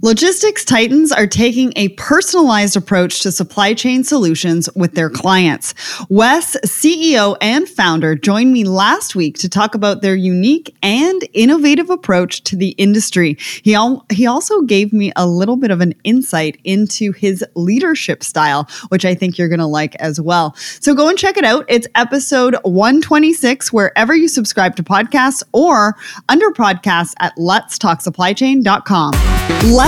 Logistics Titans are taking a personalized approach to supply chain solutions with their clients. Wes, CEO and founder, joined me last week to talk about their unique and innovative approach to the industry. He, al- he also gave me a little bit of an insight into his leadership style, which I think you're going to like as well. So go and check it out. It's episode 126, wherever you subscribe to podcasts or under podcasts at letstalksupplychain.com. Let's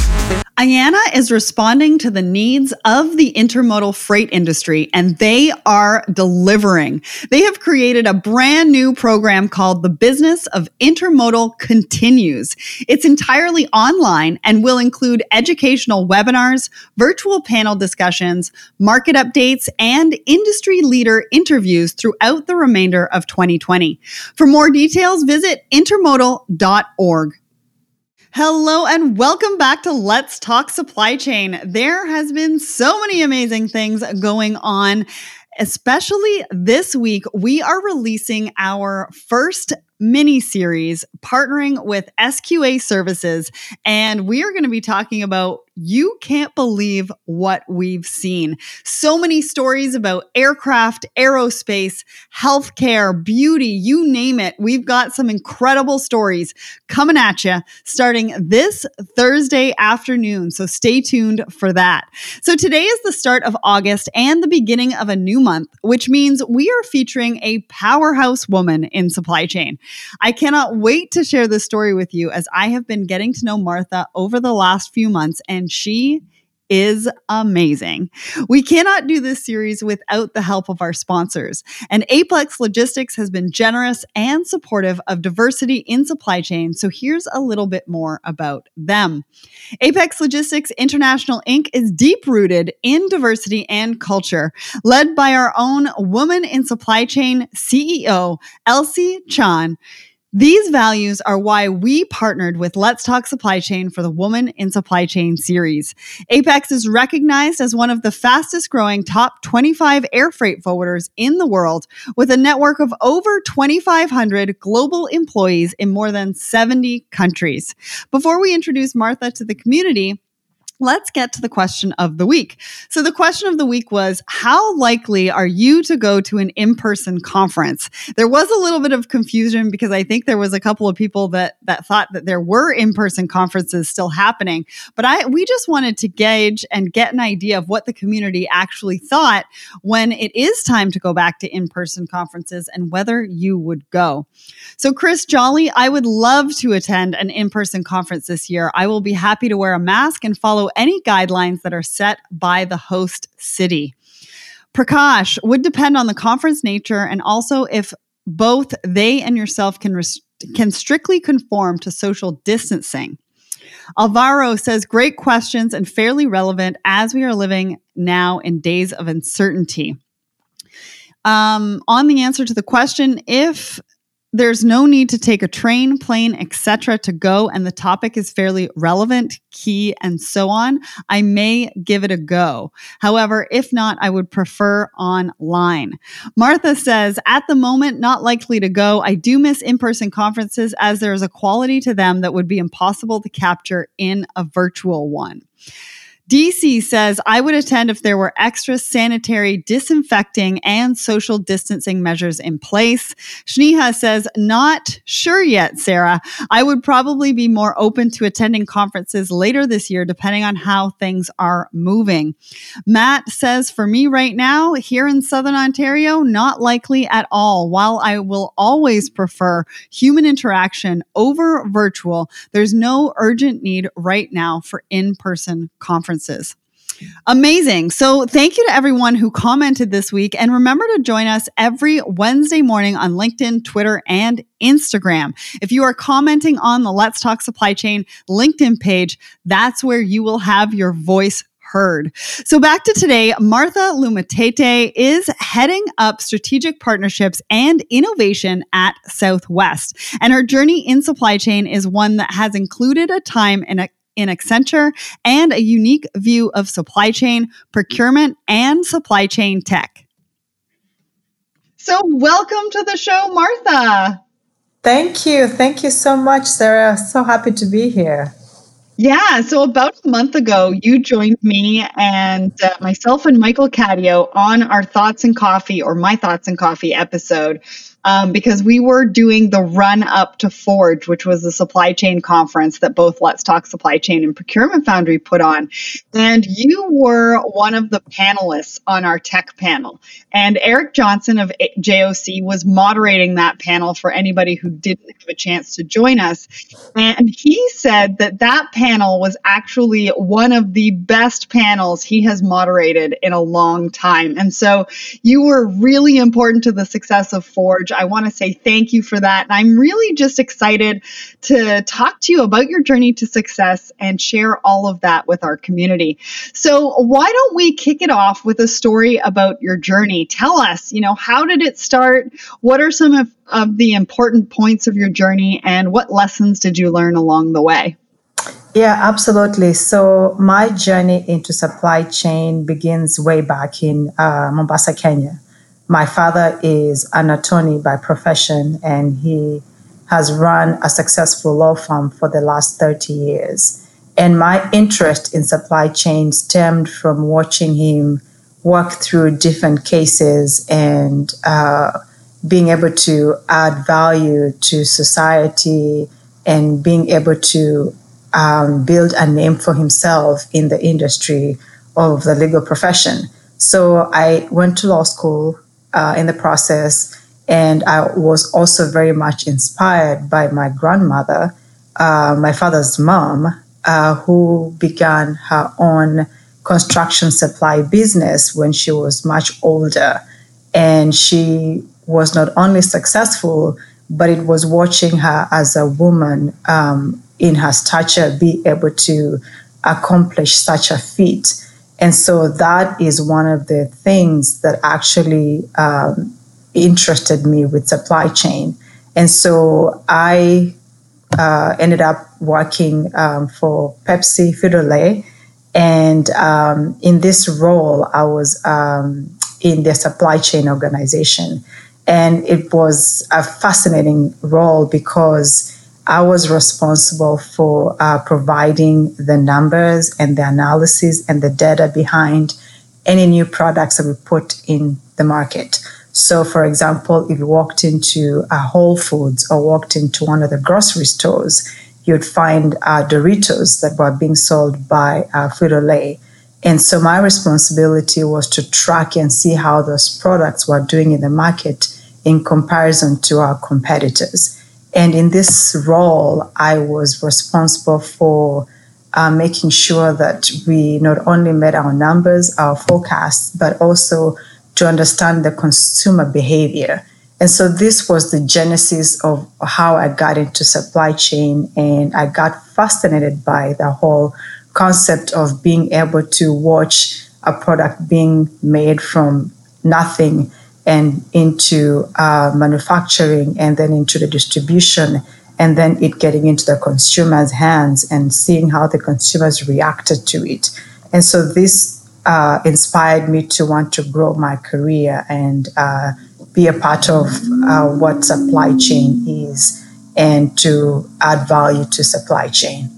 IANA is responding to the needs of the intermodal freight industry, and they are delivering. They have created a brand new program called The Business of Intermodal Continues. It's entirely online and will include educational webinars, virtual panel discussions, market updates, and industry leader interviews throughout the remainder of 2020. For more details, visit intermodal.org. Hello and welcome back to Let's Talk Supply Chain. There has been so many amazing things going on. Especially this week, we are releasing our first mini series partnering with SQA Services. And we are going to be talking about you can't believe what we've seen. So many stories about aircraft, aerospace, healthcare, beauty, you name it. We've got some incredible stories coming at you starting this Thursday afternoon. So stay tuned for that. So today is the start of August and the beginning of a new month, which means we are featuring a powerhouse woman in supply chain. I cannot wait to share this story with you as I have been getting to know Martha over the last few months and she is amazing. We cannot do this series without the help of our sponsors. And Apex Logistics has been generous and supportive of diversity in supply chain. So here's a little bit more about them. Apex Logistics International Inc. is deep rooted in diversity and culture, led by our own woman in supply chain CEO, Elsie Chan. These values are why we partnered with Let's Talk Supply Chain for the Woman in Supply Chain series. Apex is recognized as one of the fastest growing top 25 air freight forwarders in the world with a network of over 2,500 global employees in more than 70 countries. Before we introduce Martha to the community, let's get to the question of the week. So, the question of the week was How likely are you to go to an in person conference? There was a little bit of confusion because I think there was a couple of people that, that thought that there were in person conferences still happening. But I, we just wanted to gauge and get an idea of what the community actually thought when it is time to go back to in person conferences and whether you would go. So, Chris Jolly, I would love to attend an in person conference this year. I will be happy to wear a mask and follow any guidelines that are set by the host city. Prakash would depend on the conference nature and also if both they and yourself can can strictly conform to social distancing. Alvaro says great questions and fairly relevant as we are living now in days of uncertainty. Um, on the answer to the question, if there's no need to take a train, plane, etc. to go and the topic is fairly relevant, key and so on, I may give it a go. However, if not, I would prefer online. Martha says, at the moment not likely to go. I do miss in-person conferences as there is a quality to them that would be impossible to capture in a virtual one. DC says, I would attend if there were extra sanitary, disinfecting, and social distancing measures in place. Shneha says, not sure yet, Sarah. I would probably be more open to attending conferences later this year, depending on how things are moving. Matt says, for me right now, here in Southern Ontario, not likely at all. While I will always prefer human interaction over virtual, there's no urgent need right now for in person conferences Amazing. So, thank you to everyone who commented this week. And remember to join us every Wednesday morning on LinkedIn, Twitter, and Instagram. If you are commenting on the Let's Talk Supply Chain LinkedIn page, that's where you will have your voice heard. So back to today, Martha Lumatete is heading up strategic partnerships and innovation at Southwest. And her journey in supply chain is one that has included a time in a in Accenture and a unique view of supply chain, procurement, and supply chain tech. So, welcome to the show, Martha. Thank you. Thank you so much, Sarah. So happy to be here. Yeah, so about a month ago, you joined me and uh, myself and Michael Cadio on our Thoughts and Coffee or My Thoughts and Coffee episode um, because we were doing the run up to Forge, which was the supply chain conference that both Let's Talk Supply Chain and Procurement Foundry put on. And you were one of the panelists on our tech panel. And Eric Johnson of JOC was moderating that panel for anybody who didn't have a chance to join us. And he said that that panel was actually one of the best panels he has moderated in a long time. And so you were really important to the success of Forge. I want to say thank you for that. And I'm really just excited to talk to you about your journey to success and share all of that with our community. So, why don't we kick it off with a story about your journey? Tell us, you know, how did it start? What are some of, of the important points of your journey and what lessons did you learn along the way? Yeah, absolutely. So my journey into supply chain begins way back in uh, Mombasa, Kenya. My father is an attorney by profession, and he has run a successful law firm for the last 30 years. And my interest in supply chain stemmed from watching him work through different cases and uh, being able to add value to society and being able to um, build a name for himself in the industry of the legal profession. So I went to law school uh, in the process. And I was also very much inspired by my grandmother, uh, my father's mom, uh, who began her own construction supply business when she was much older. And she was not only successful, but it was watching her as a woman um, in her stature be able to accomplish such a feat and so that is one of the things that actually um, interested me with supply chain. And so I uh, ended up working um, for Pepsi Frito-Lay. And um, in this role, I was um, in the supply chain organization. And it was a fascinating role because I was responsible for uh, providing the numbers and the analysis and the data behind any new products that we put in the market. So, for example, if you walked into a Whole Foods or walked into one of the grocery stores, you'd find uh, Doritos that were being sold by uh, Frito Lay. And so, my responsibility was to track and see how those products were doing in the market in comparison to our competitors. And in this role, I was responsible for uh, making sure that we not only met our numbers, our forecasts, but also to understand the consumer behavior. And so this was the genesis of how I got into supply chain. And I got fascinated by the whole concept of being able to watch a product being made from nothing and into uh, manufacturing and then into the distribution and then it getting into the consumer's hands and seeing how the consumers reacted to it. And so this uh, inspired me to want to grow my career and uh, be a part of uh, what supply chain is and to add value to supply chain.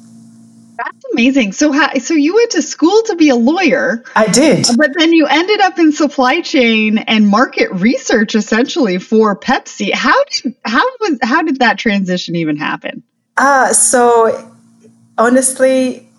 Amazing. So, how, so you went to school to be a lawyer. I did, but then you ended up in supply chain and market research, essentially for Pepsi. How did how was how did that transition even happen? Uh, so honestly,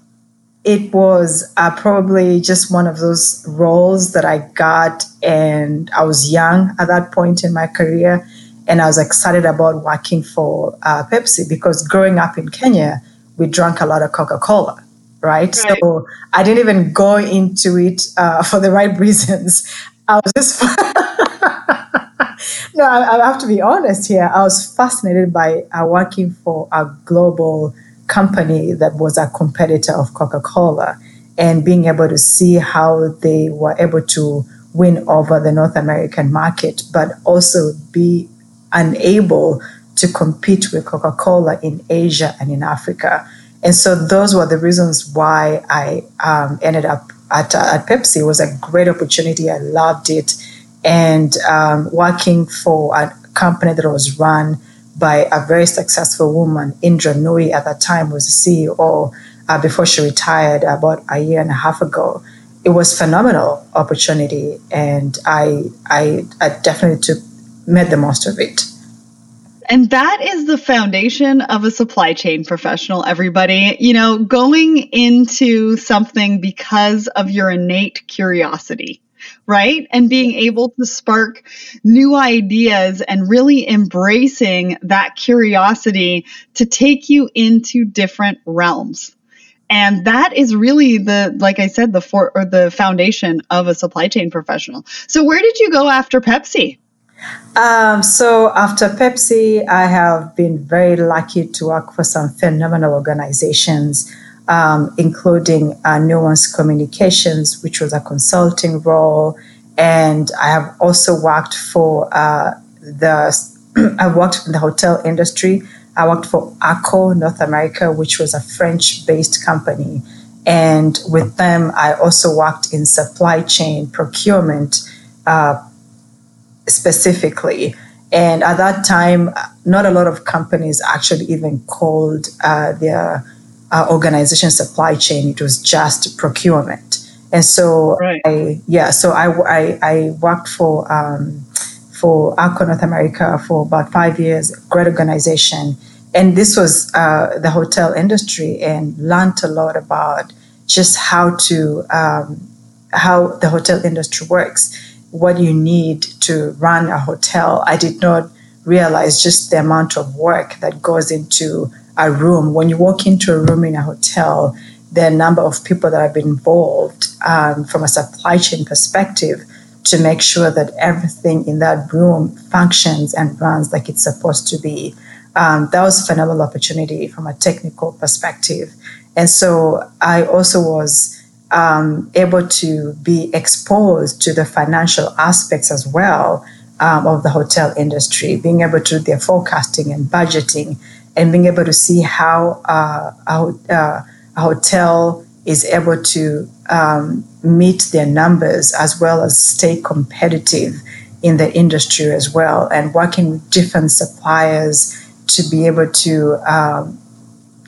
it was uh, probably just one of those roles that I got, and I was young at that point in my career, and I was excited about working for uh, Pepsi because growing up in Kenya we drank a lot of Coca Cola, right? right? So I didn't even go into it uh, for the right reasons. I was just. no, I, I, have to be honest here. I was fascinated by uh, working for a global company that was a competitor of Coca Cola. and being able to see how they were able to win over the North American market, but also be unable to compete with Coca Cola in Asia and in Africa. And so those were the reasons why I um, ended up at, at Pepsi. It was a great opportunity. I loved it. And um, working for a company that was run by a very successful woman, Indra Nooyi, at that time was the CEO uh, before she retired about a year and a half ago. It was phenomenal opportunity, and I, I, I definitely took made the most of it. And that is the foundation of a supply chain professional, everybody. You know, going into something because of your innate curiosity, right? And being able to spark new ideas and really embracing that curiosity to take you into different realms. And that is really the, like I said, the for or the foundation of a supply chain professional. So where did you go after Pepsi? Um, so after Pepsi, I have been very lucky to work for some phenomenal organizations, um, including uh, Nuance Communications, which was a consulting role, and I have also worked for uh, the. I worked in the hotel industry. I worked for Accor North America, which was a French-based company, and with them, I also worked in supply chain procurement. Uh, specifically. And at that time, not a lot of companies actually even called uh, their uh, organization supply chain. It was just procurement. And so, right. I, yeah, so I, I, I worked for um, for Accor North America for about five years. Great organization, and this was uh, the hotel industry, and learned a lot about just how to um, how the hotel industry works what you need to run a hotel. I did not realize just the amount of work that goes into a room. When you walk into a room in a hotel, the number of people that have been involved um, from a supply chain perspective to make sure that everything in that room functions and runs like it's supposed to be. Um, that was a phenomenal opportunity from a technical perspective. And so I also was um, able to be exposed to the financial aspects as well um, of the hotel industry, being able to do their forecasting and budgeting, and being able to see how uh, a, uh, a, hotel is able to um, meet their numbers as well as stay competitive in the industry as well, and working with different suppliers to be able to um,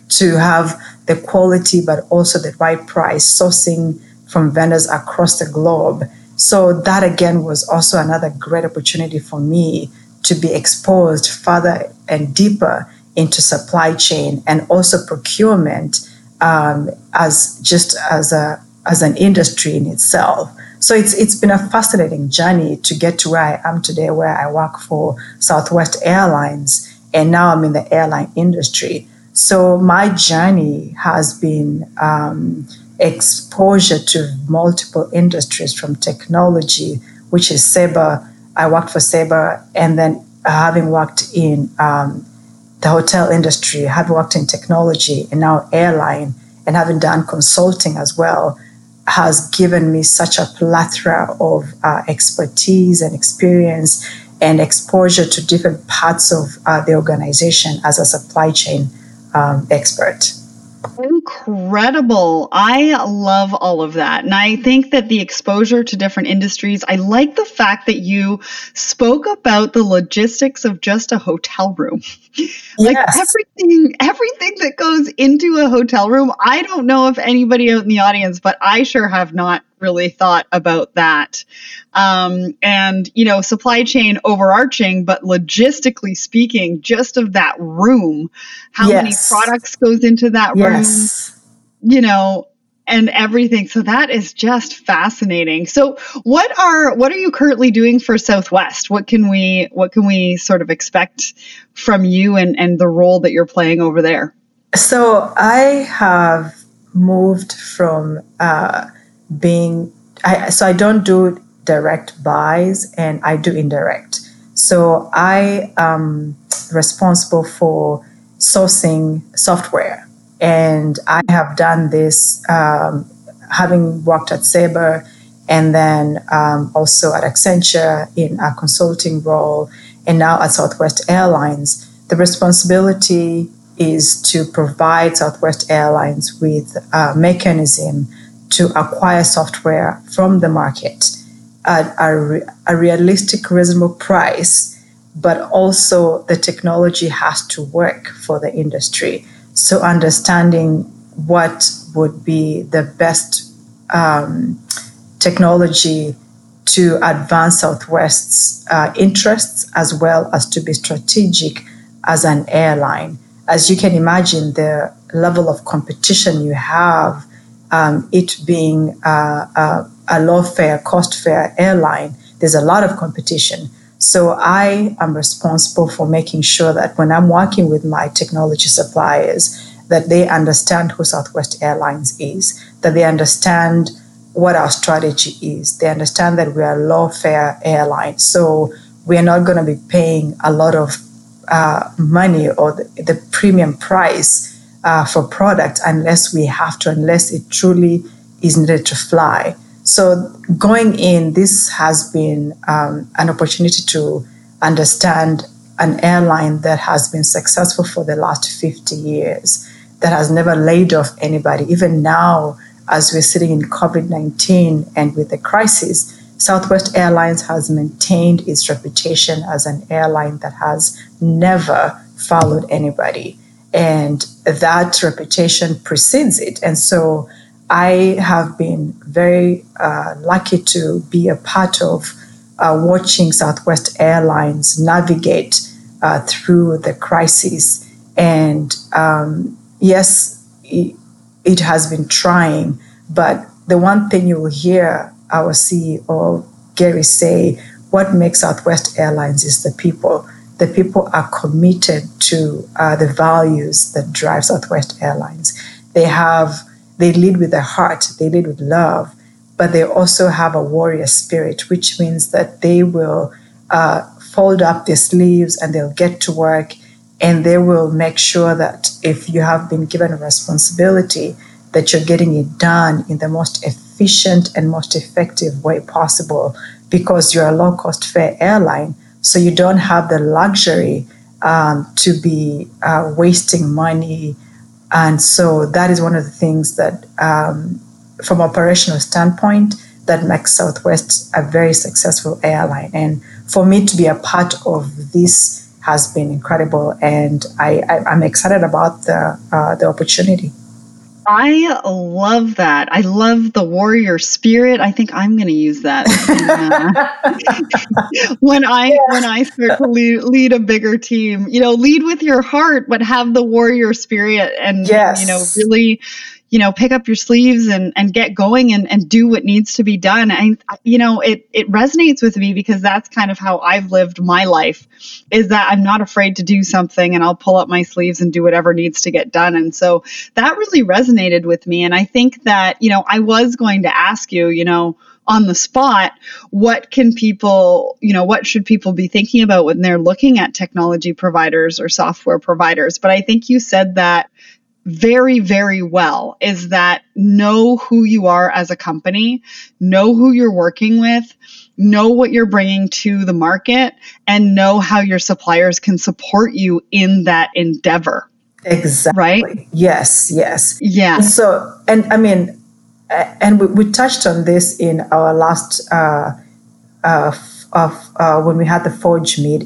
to have the quality, but also the right price, sourcing from vendors across the globe. So that again was also another great opportunity for me to be exposed further and deeper into supply chain and also procurement um, as just as a as an industry in itself. So it's it's been a fascinating journey to get to where I am today, where I work for Southwest Airlines, and now I'm in the airline industry. So my journey has been um, exposure to multiple industries from technology, which is Sabre. I worked for Sabre, and then having worked in um, the hotel industry, having worked in technology, and now airline, and having done consulting as well, has given me such a plethora of uh, expertise and experience and exposure to different parts of uh, the organization as a supply chain um, expert. Incredible. I love all of that. And I think that the exposure to different industries, I like the fact that you spoke about the logistics of just a hotel room. like yes. everything everything that goes into a hotel room. I don't know if anybody out in the audience, but I sure have not really thought about that. Um, and, you know, supply chain overarching, but logistically speaking, just of that room, how yes. many products goes into that yes. room, you know, and everything. So that is just fascinating. So what are what are you currently doing for Southwest? What can we what can we sort of expect from you and, and the role that you're playing over there? So I have moved from uh, being I, so I don't do direct buys and I do indirect. So I am responsible for sourcing software, and I have done this um, having worked at Sabre and then um, also at Accenture in a consulting role, and now at Southwest Airlines, the responsibility is to provide Southwest Airlines with a mechanism to acquire software from the market at a, a realistic, reasonable price, but also the technology has to work for the industry. So, understanding what would be the best um, technology to advance Southwest's uh, interests as well as to be strategic as an airline. As you can imagine, the level of competition you have, um, it being a, a low fare, cost fare airline, there's a lot of competition. So I am responsible for making sure that when I'm working with my technology suppliers, that they understand who Southwest Airlines is, that they understand what our strategy is. They understand that we are a low fare airline, so we are not going to be paying a lot of uh, money or the, the premium price uh, for product unless we have to, unless it truly is needed to fly. So going in, this has been um, an opportunity to understand an airline that has been successful for the last 50 years, that has never laid off anybody. Even now, as we're sitting in COVID 19 and with the crisis, Southwest Airlines has maintained its reputation as an airline that has never followed anybody. And that reputation precedes it. And so I have been very uh, lucky to be a part of uh, watching Southwest Airlines navigate uh, through the crisis. And um, yes, it, it has been trying. But the one thing you will hear our CEO Gary say, what makes Southwest Airlines is the people. The people are committed to uh, the values that drive Southwest Airlines. They have, they lead with their heart, they lead with love, but they also have a warrior spirit, which means that they will uh, fold up their sleeves and they'll get to work and they will make sure that if you have been given a responsibility, that you're getting it done in the most efficient and most effective way possible because you're a low cost fare airline. So you don't have the luxury um, to be uh, wasting money. And so that is one of the things that, um, from operational standpoint, that makes Southwest a very successful airline. And for me to be a part of this has been incredible, and I, am excited about the uh, the opportunity. I love that. I love the warrior spirit. I think I'm going to use that uh, when I yeah. when I start to lead, lead, a bigger team. You know, lead with your heart, but have the warrior spirit, and yes. you know, really you know, pick up your sleeves and, and get going and, and do what needs to be done. And, you know, it, it resonates with me because that's kind of how I've lived my life is that I'm not afraid to do something and I'll pull up my sleeves and do whatever needs to get done. And so that really resonated with me. And I think that, you know, I was going to ask you, you know, on the spot, what can people, you know, what should people be thinking about when they're looking at technology providers or software providers? But I think you said that very, very well is that know who you are as a company, know who you're working with, know what you're bringing to the market, and know how your suppliers can support you in that endeavor. Exactly. Right? Yes, yes. Yeah. So, and I mean, and we, we touched on this in our last uh, uh, of uh, when we had the Forge meet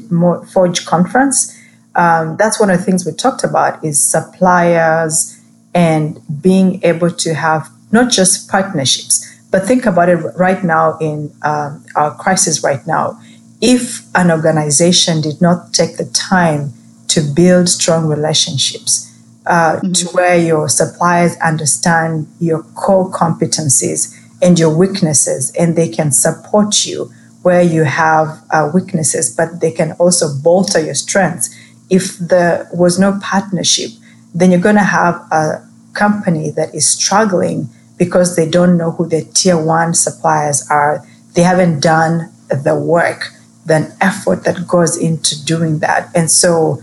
Forge conference um, that's one of the things we talked about is suppliers and being able to have not just partnerships, but think about it right now in um, our crisis right now. If an organization did not take the time to build strong relationships, uh, mm-hmm. to where your suppliers understand your core competencies and your weaknesses, and they can support you where you have uh, weaknesses, but they can also bolster your strengths if there was no partnership, then you're going to have a company that is struggling because they don't know who their tier one suppliers are. They haven't done the work, the effort that goes into doing that. And so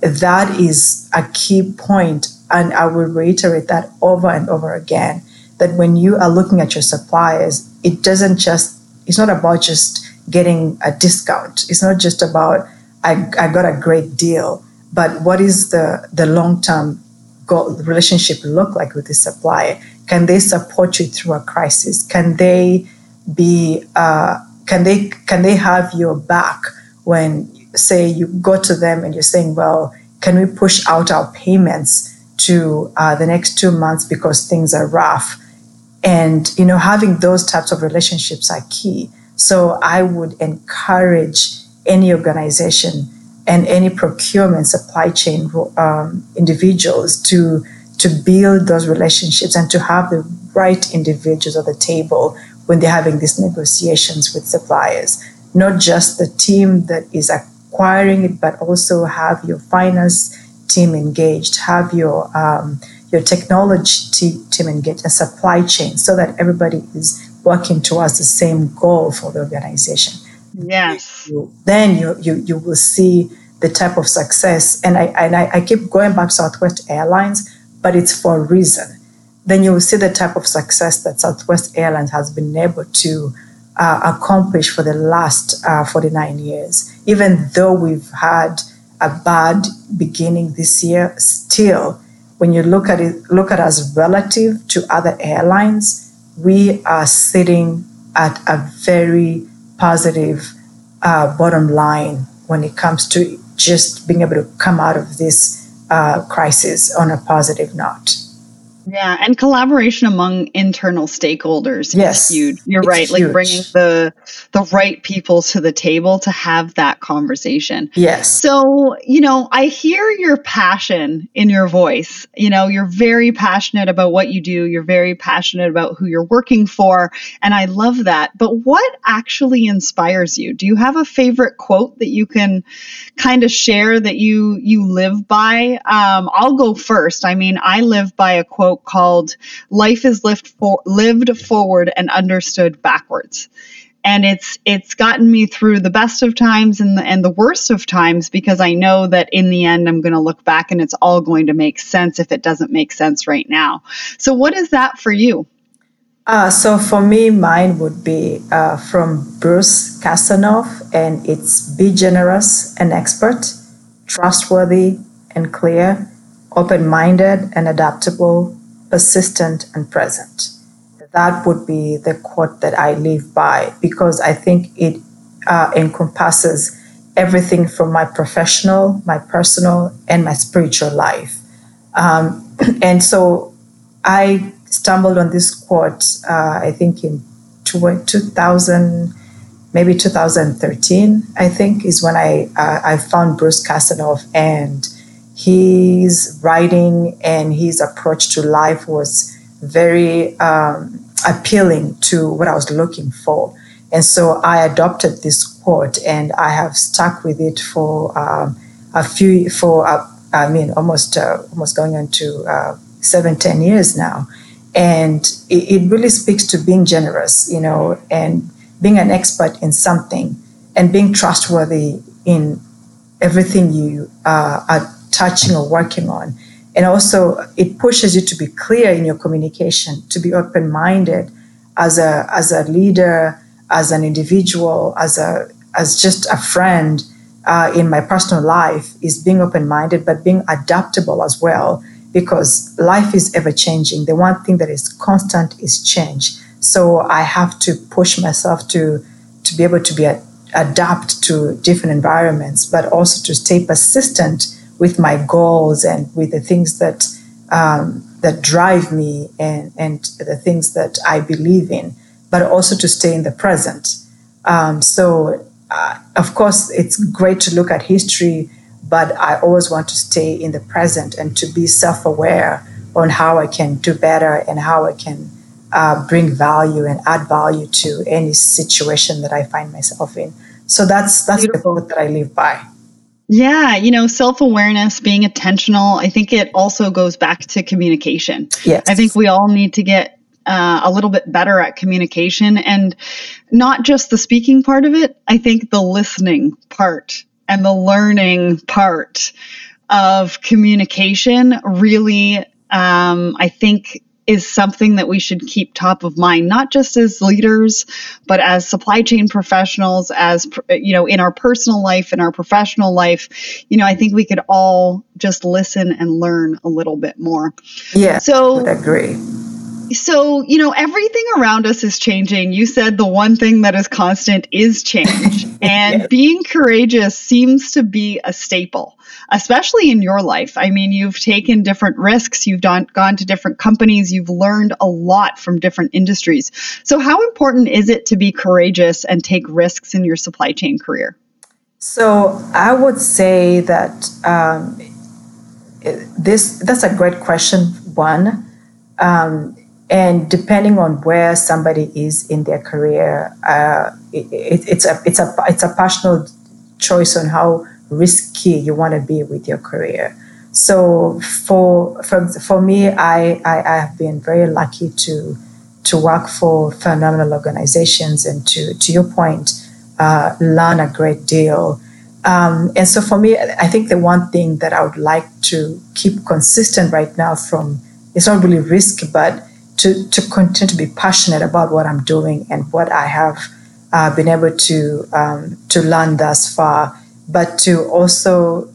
that is a key point, And I will reiterate that over and over again that when you are looking at your suppliers, it doesn't just, it's not about just getting a discount. It's not just about, I, I got a great deal, but what is the, the long term relationship look like with the supplier? Can they support you through a crisis? Can they be, uh, can they, can they have your back when, say, you go to them and you're saying, well, can we push out our payments to uh, the next two months because things are rough? And, you know, having those types of relationships are key. So I would encourage any organization and any procurement supply chain um, individuals to to build those relationships and to have the right individuals at the table when they're having these negotiations with suppliers. Not just the team that is acquiring it, but also have your finance team engaged, have your um, your technology team engaged, a supply chain, so that everybody is working towards the same goal for the organization. Yes. You, then you, you you will see the type of success. And I and I, I keep going back to Southwest Airlines, but it's for a reason. Then you will see the type of success that Southwest Airlines has been able to uh, accomplish for the last uh, 49 years. Even though we've had a bad beginning this year, still, when you look at it, look at us relative to other airlines, we are sitting at a very positive uh, bottom line when it comes to just being able to come out of this uh, crisis on a positive note. Yeah, and collaboration among internal stakeholders yes, is huge. You're right, huge. like bringing the the right people to the table to have that conversation. Yes. So, you know, I hear your passion in your voice. You know, you're very passionate about what you do. You're very passionate about who you're working for, and I love that. But what actually inspires you? Do you have a favorite quote that you can kind of share that you you live by? Um, I'll go first. I mean, I live by a quote called Life is lived, for, lived forward and understood backwards. And it's it's gotten me through the best of times and the, and the worst of times because I know that in the end I'm going to look back and it's all going to make sense if it doesn't make sense right now. So what is that for you? Uh, so for me, mine would be uh, from Bruce Kasanoff, and it's be generous and expert, trustworthy and clear, open minded and adaptable, persistent and present. That would be the quote that I live by because I think it uh, encompasses everything from my professional, my personal, and my spiritual life. Um, and so I stumbled on this quote, uh, I think in 2000, maybe 2013, I think, is when I, uh, I found Bruce Kasanoff and his writing and his approach to life was very um, appealing to what I was looking for. And so I adopted this quote and I have stuck with it for um, a few, for, uh, I mean, almost, uh, almost going on to uh, seven, ten years now. And it, it really speaks to being generous, you know, and being an expert in something and being trustworthy in everything you uh, are touching or working on. And also, it pushes you to be clear in your communication, to be open minded as a, as a leader, as an individual, as, a, as just a friend uh, in my personal life, is being open minded, but being adaptable as well, because life is ever changing. The one thing that is constant is change. So I have to push myself to, to be able to be a, adapt to different environments, but also to stay persistent with my goals and with the things that um, that drive me and and the things that I believe in, but also to stay in the present. Um, so, uh, of course, it's great to look at history, but I always want to stay in the present and to be self-aware on how I can do better and how I can uh, bring value and add value to any situation that I find myself in. So that's that's Beautiful. the quote that I live by. Yeah, you know, self awareness, being intentional. I think it also goes back to communication. Yes. I think we all need to get uh, a little bit better at communication and not just the speaking part of it. I think the listening part and the learning part of communication really, um, I think is something that we should keep top of mind, not just as leaders, but as supply chain professionals, as, you know, in our personal life, in our professional life. You know, I think we could all just listen and learn a little bit more. Yeah. So, I agree so, you know, everything around us is changing. You said the one thing that is constant is change. and yes. being courageous seems to be a staple, especially in your life. I mean, you've taken different risks, you've done, gone to different companies, you've learned a lot from different industries. So, how important is it to be courageous and take risks in your supply chain career? So, I would say that um, this that's a great question. One, um, and depending on where somebody is in their career, uh, it, it, it's a it's a it's a personal choice on how risky you want to be with your career. So for for for me, I, I, I have been very lucky to to work for phenomenal organizations and to to your point, uh, learn a great deal. Um, and so for me, I think the one thing that I would like to keep consistent right now from it's not really risk, but to, to continue to be passionate about what I'm doing and what I have uh, been able to um, to learn thus far, but to also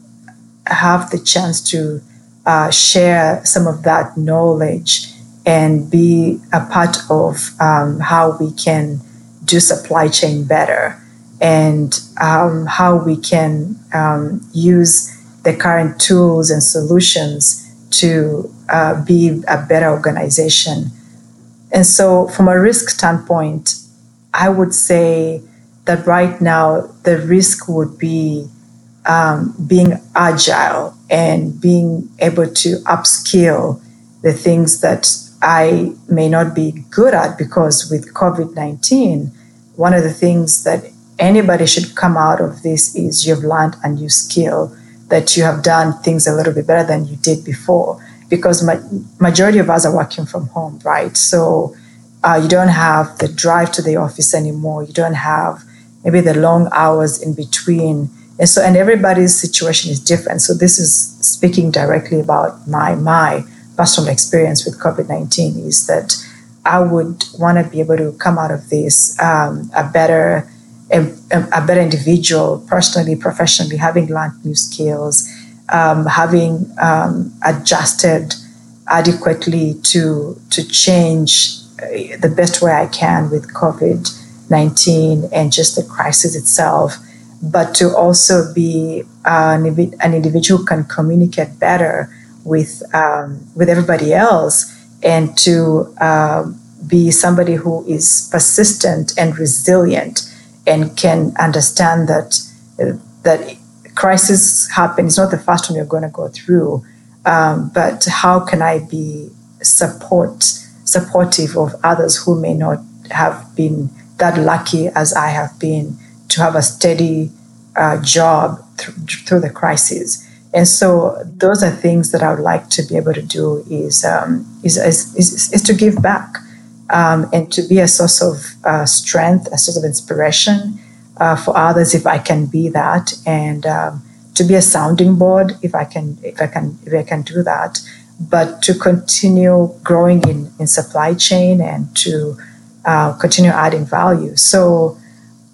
have the chance to uh, share some of that knowledge and be a part of um, how we can do supply chain better and um, how we can um, use the current tools and solutions to uh, be a better organization. And so, from a risk standpoint, I would say that right now the risk would be um, being agile and being able to upskill the things that I may not be good at because with COVID 19, one of the things that anybody should come out of this is you've learned a new skill that you have done things a little bit better than you did before because ma- majority of us are working from home, right? So uh, you don't have the drive to the office anymore. You don't have maybe the long hours in between. And so, and everybody's situation is different. So this is speaking directly about my my personal experience with COVID nineteen is that I would want to be able to come out of this um, a better a, a, better individual, personally, professionally, having learned new skills, um, having um, adjusted adequately to to change uh, the best way I can with COVID nineteen and just the crisis itself, but to also be uh, an, an individual who can communicate better with um, with everybody else and to uh, be somebody who is persistent and resilient and can understand that that crisis happen. It's not the first one you're going to go through, um, but how can I be support supportive of others who may not have been that lucky as I have been to have a steady uh, job th- through the crisis. And so those are things that I would like to be able to do is um, is, is, is, is, to give back um, and to be a source of uh, strength, a source of inspiration, uh, for others if I can be that, and um, to be a sounding board if I can if I can if I can do that. But to continue growing in, in supply chain and to uh, continue adding value. So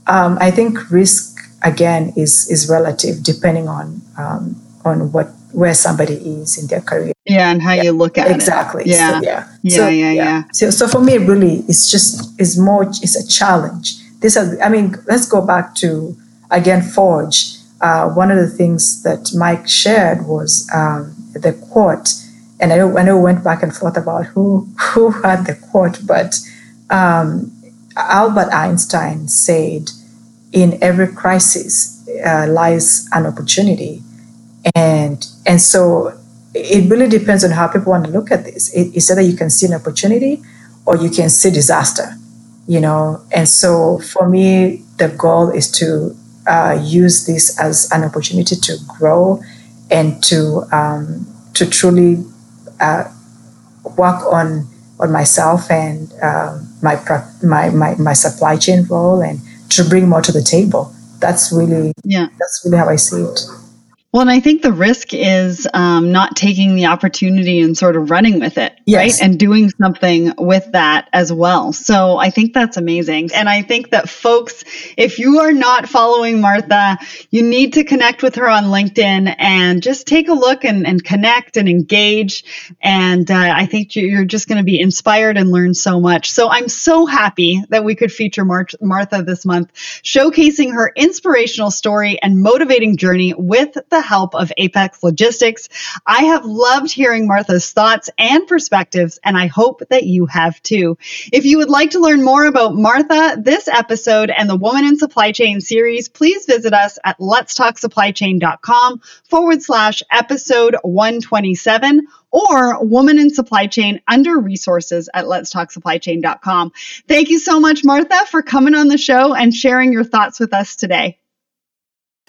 um, I think risk again is is relative depending on um, on what where somebody is in their career. Yeah, and how yeah. you look at exactly. it. Yeah, so, yeah, yeah, so, yeah, yeah, yeah. So, so for me, really, it's just it's more it's a challenge this has, I mean, let's go back to again Forge. Uh, one of the things that Mike shared was um, the quote, and I know, I know we went back and forth about who who had the quote, but um, Albert Einstein said, "In every crisis uh, lies an opportunity," and and so it really depends on how people want to look at this. It, it's either you can see an opportunity or you can see disaster you know and so for me the goal is to uh, use this as an opportunity to grow and to um, to truly uh, work on on myself and um, my, my my my supply chain role and to bring more to the table. That's really yeah. that's really how i see it Well, and I think the risk is um, not taking the opportunity and sort of running with it, yes. right? And doing something with that as well. So I think that's amazing. And I think that folks, if you are not following Martha, you need to connect with her on LinkedIn and just take a look and, and connect and engage. And uh, I think you're just going to be inspired and learn so much. So I'm so happy that we could feature Mar- Martha this month, showcasing her inspirational story and motivating journey with the help of Apex Logistics. I have loved hearing Martha's thoughts and perspectives, and I hope that you have too. If you would like to learn more about Martha, this episode, and the Woman in Supply Chain series, please visit us at letstalksupplychain.com forward slash episode 127 or Woman in Supply Chain under resources at letstalksupplychain.com. Thank you so much, Martha, for coming on the show and sharing your thoughts with us today.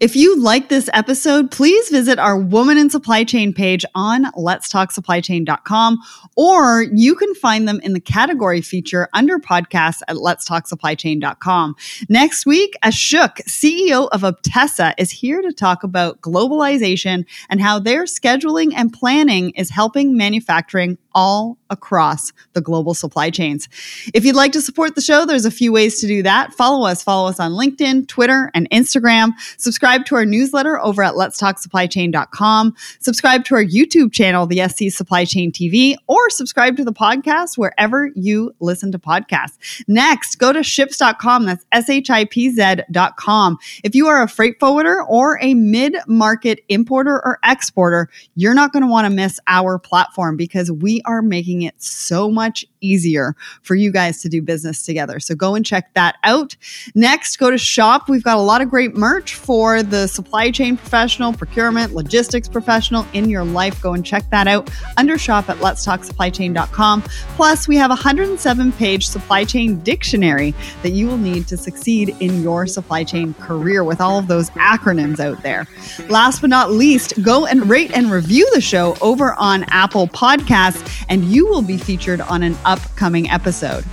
If you like this episode, please visit our Woman in Supply Chain page on letstalksupplychain.com, or you can find them in the category feature under podcasts at letstalksupplychain.com. Next week, Ashok, CEO of Optessa, is here to talk about globalization and how their scheduling and planning is helping manufacturing all across the global supply chains. If you'd like to support the show, there's a few ways to do that. Follow us. Follow us on LinkedIn, Twitter, and Instagram. Subscribe to our newsletter over at letstalksupplychain.com. Subscribe to our YouTube channel, the SC Supply Chain TV, or subscribe to the podcast wherever you listen to podcasts. Next, go to shipz.com. That's S-H-I-P-Z.com. If you are a freight forwarder or a mid-market importer or exporter, you're not going to want to miss our platform because we are making it so much easier for you guys to do business together. So go and check that out. Next, go to shop. We've got a lot of great merch the supply chain professional, procurement, logistics professional in your life. Go and check that out under shop at letstalksupplychain.com. Plus, we have a 107 page supply chain dictionary that you will need to succeed in your supply chain career with all of those acronyms out there. Last but not least, go and rate and review the show over on Apple Podcasts and you will be featured on an upcoming episode.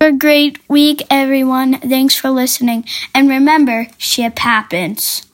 A great week, everyone. Thanks for listening. And remember, ship happens.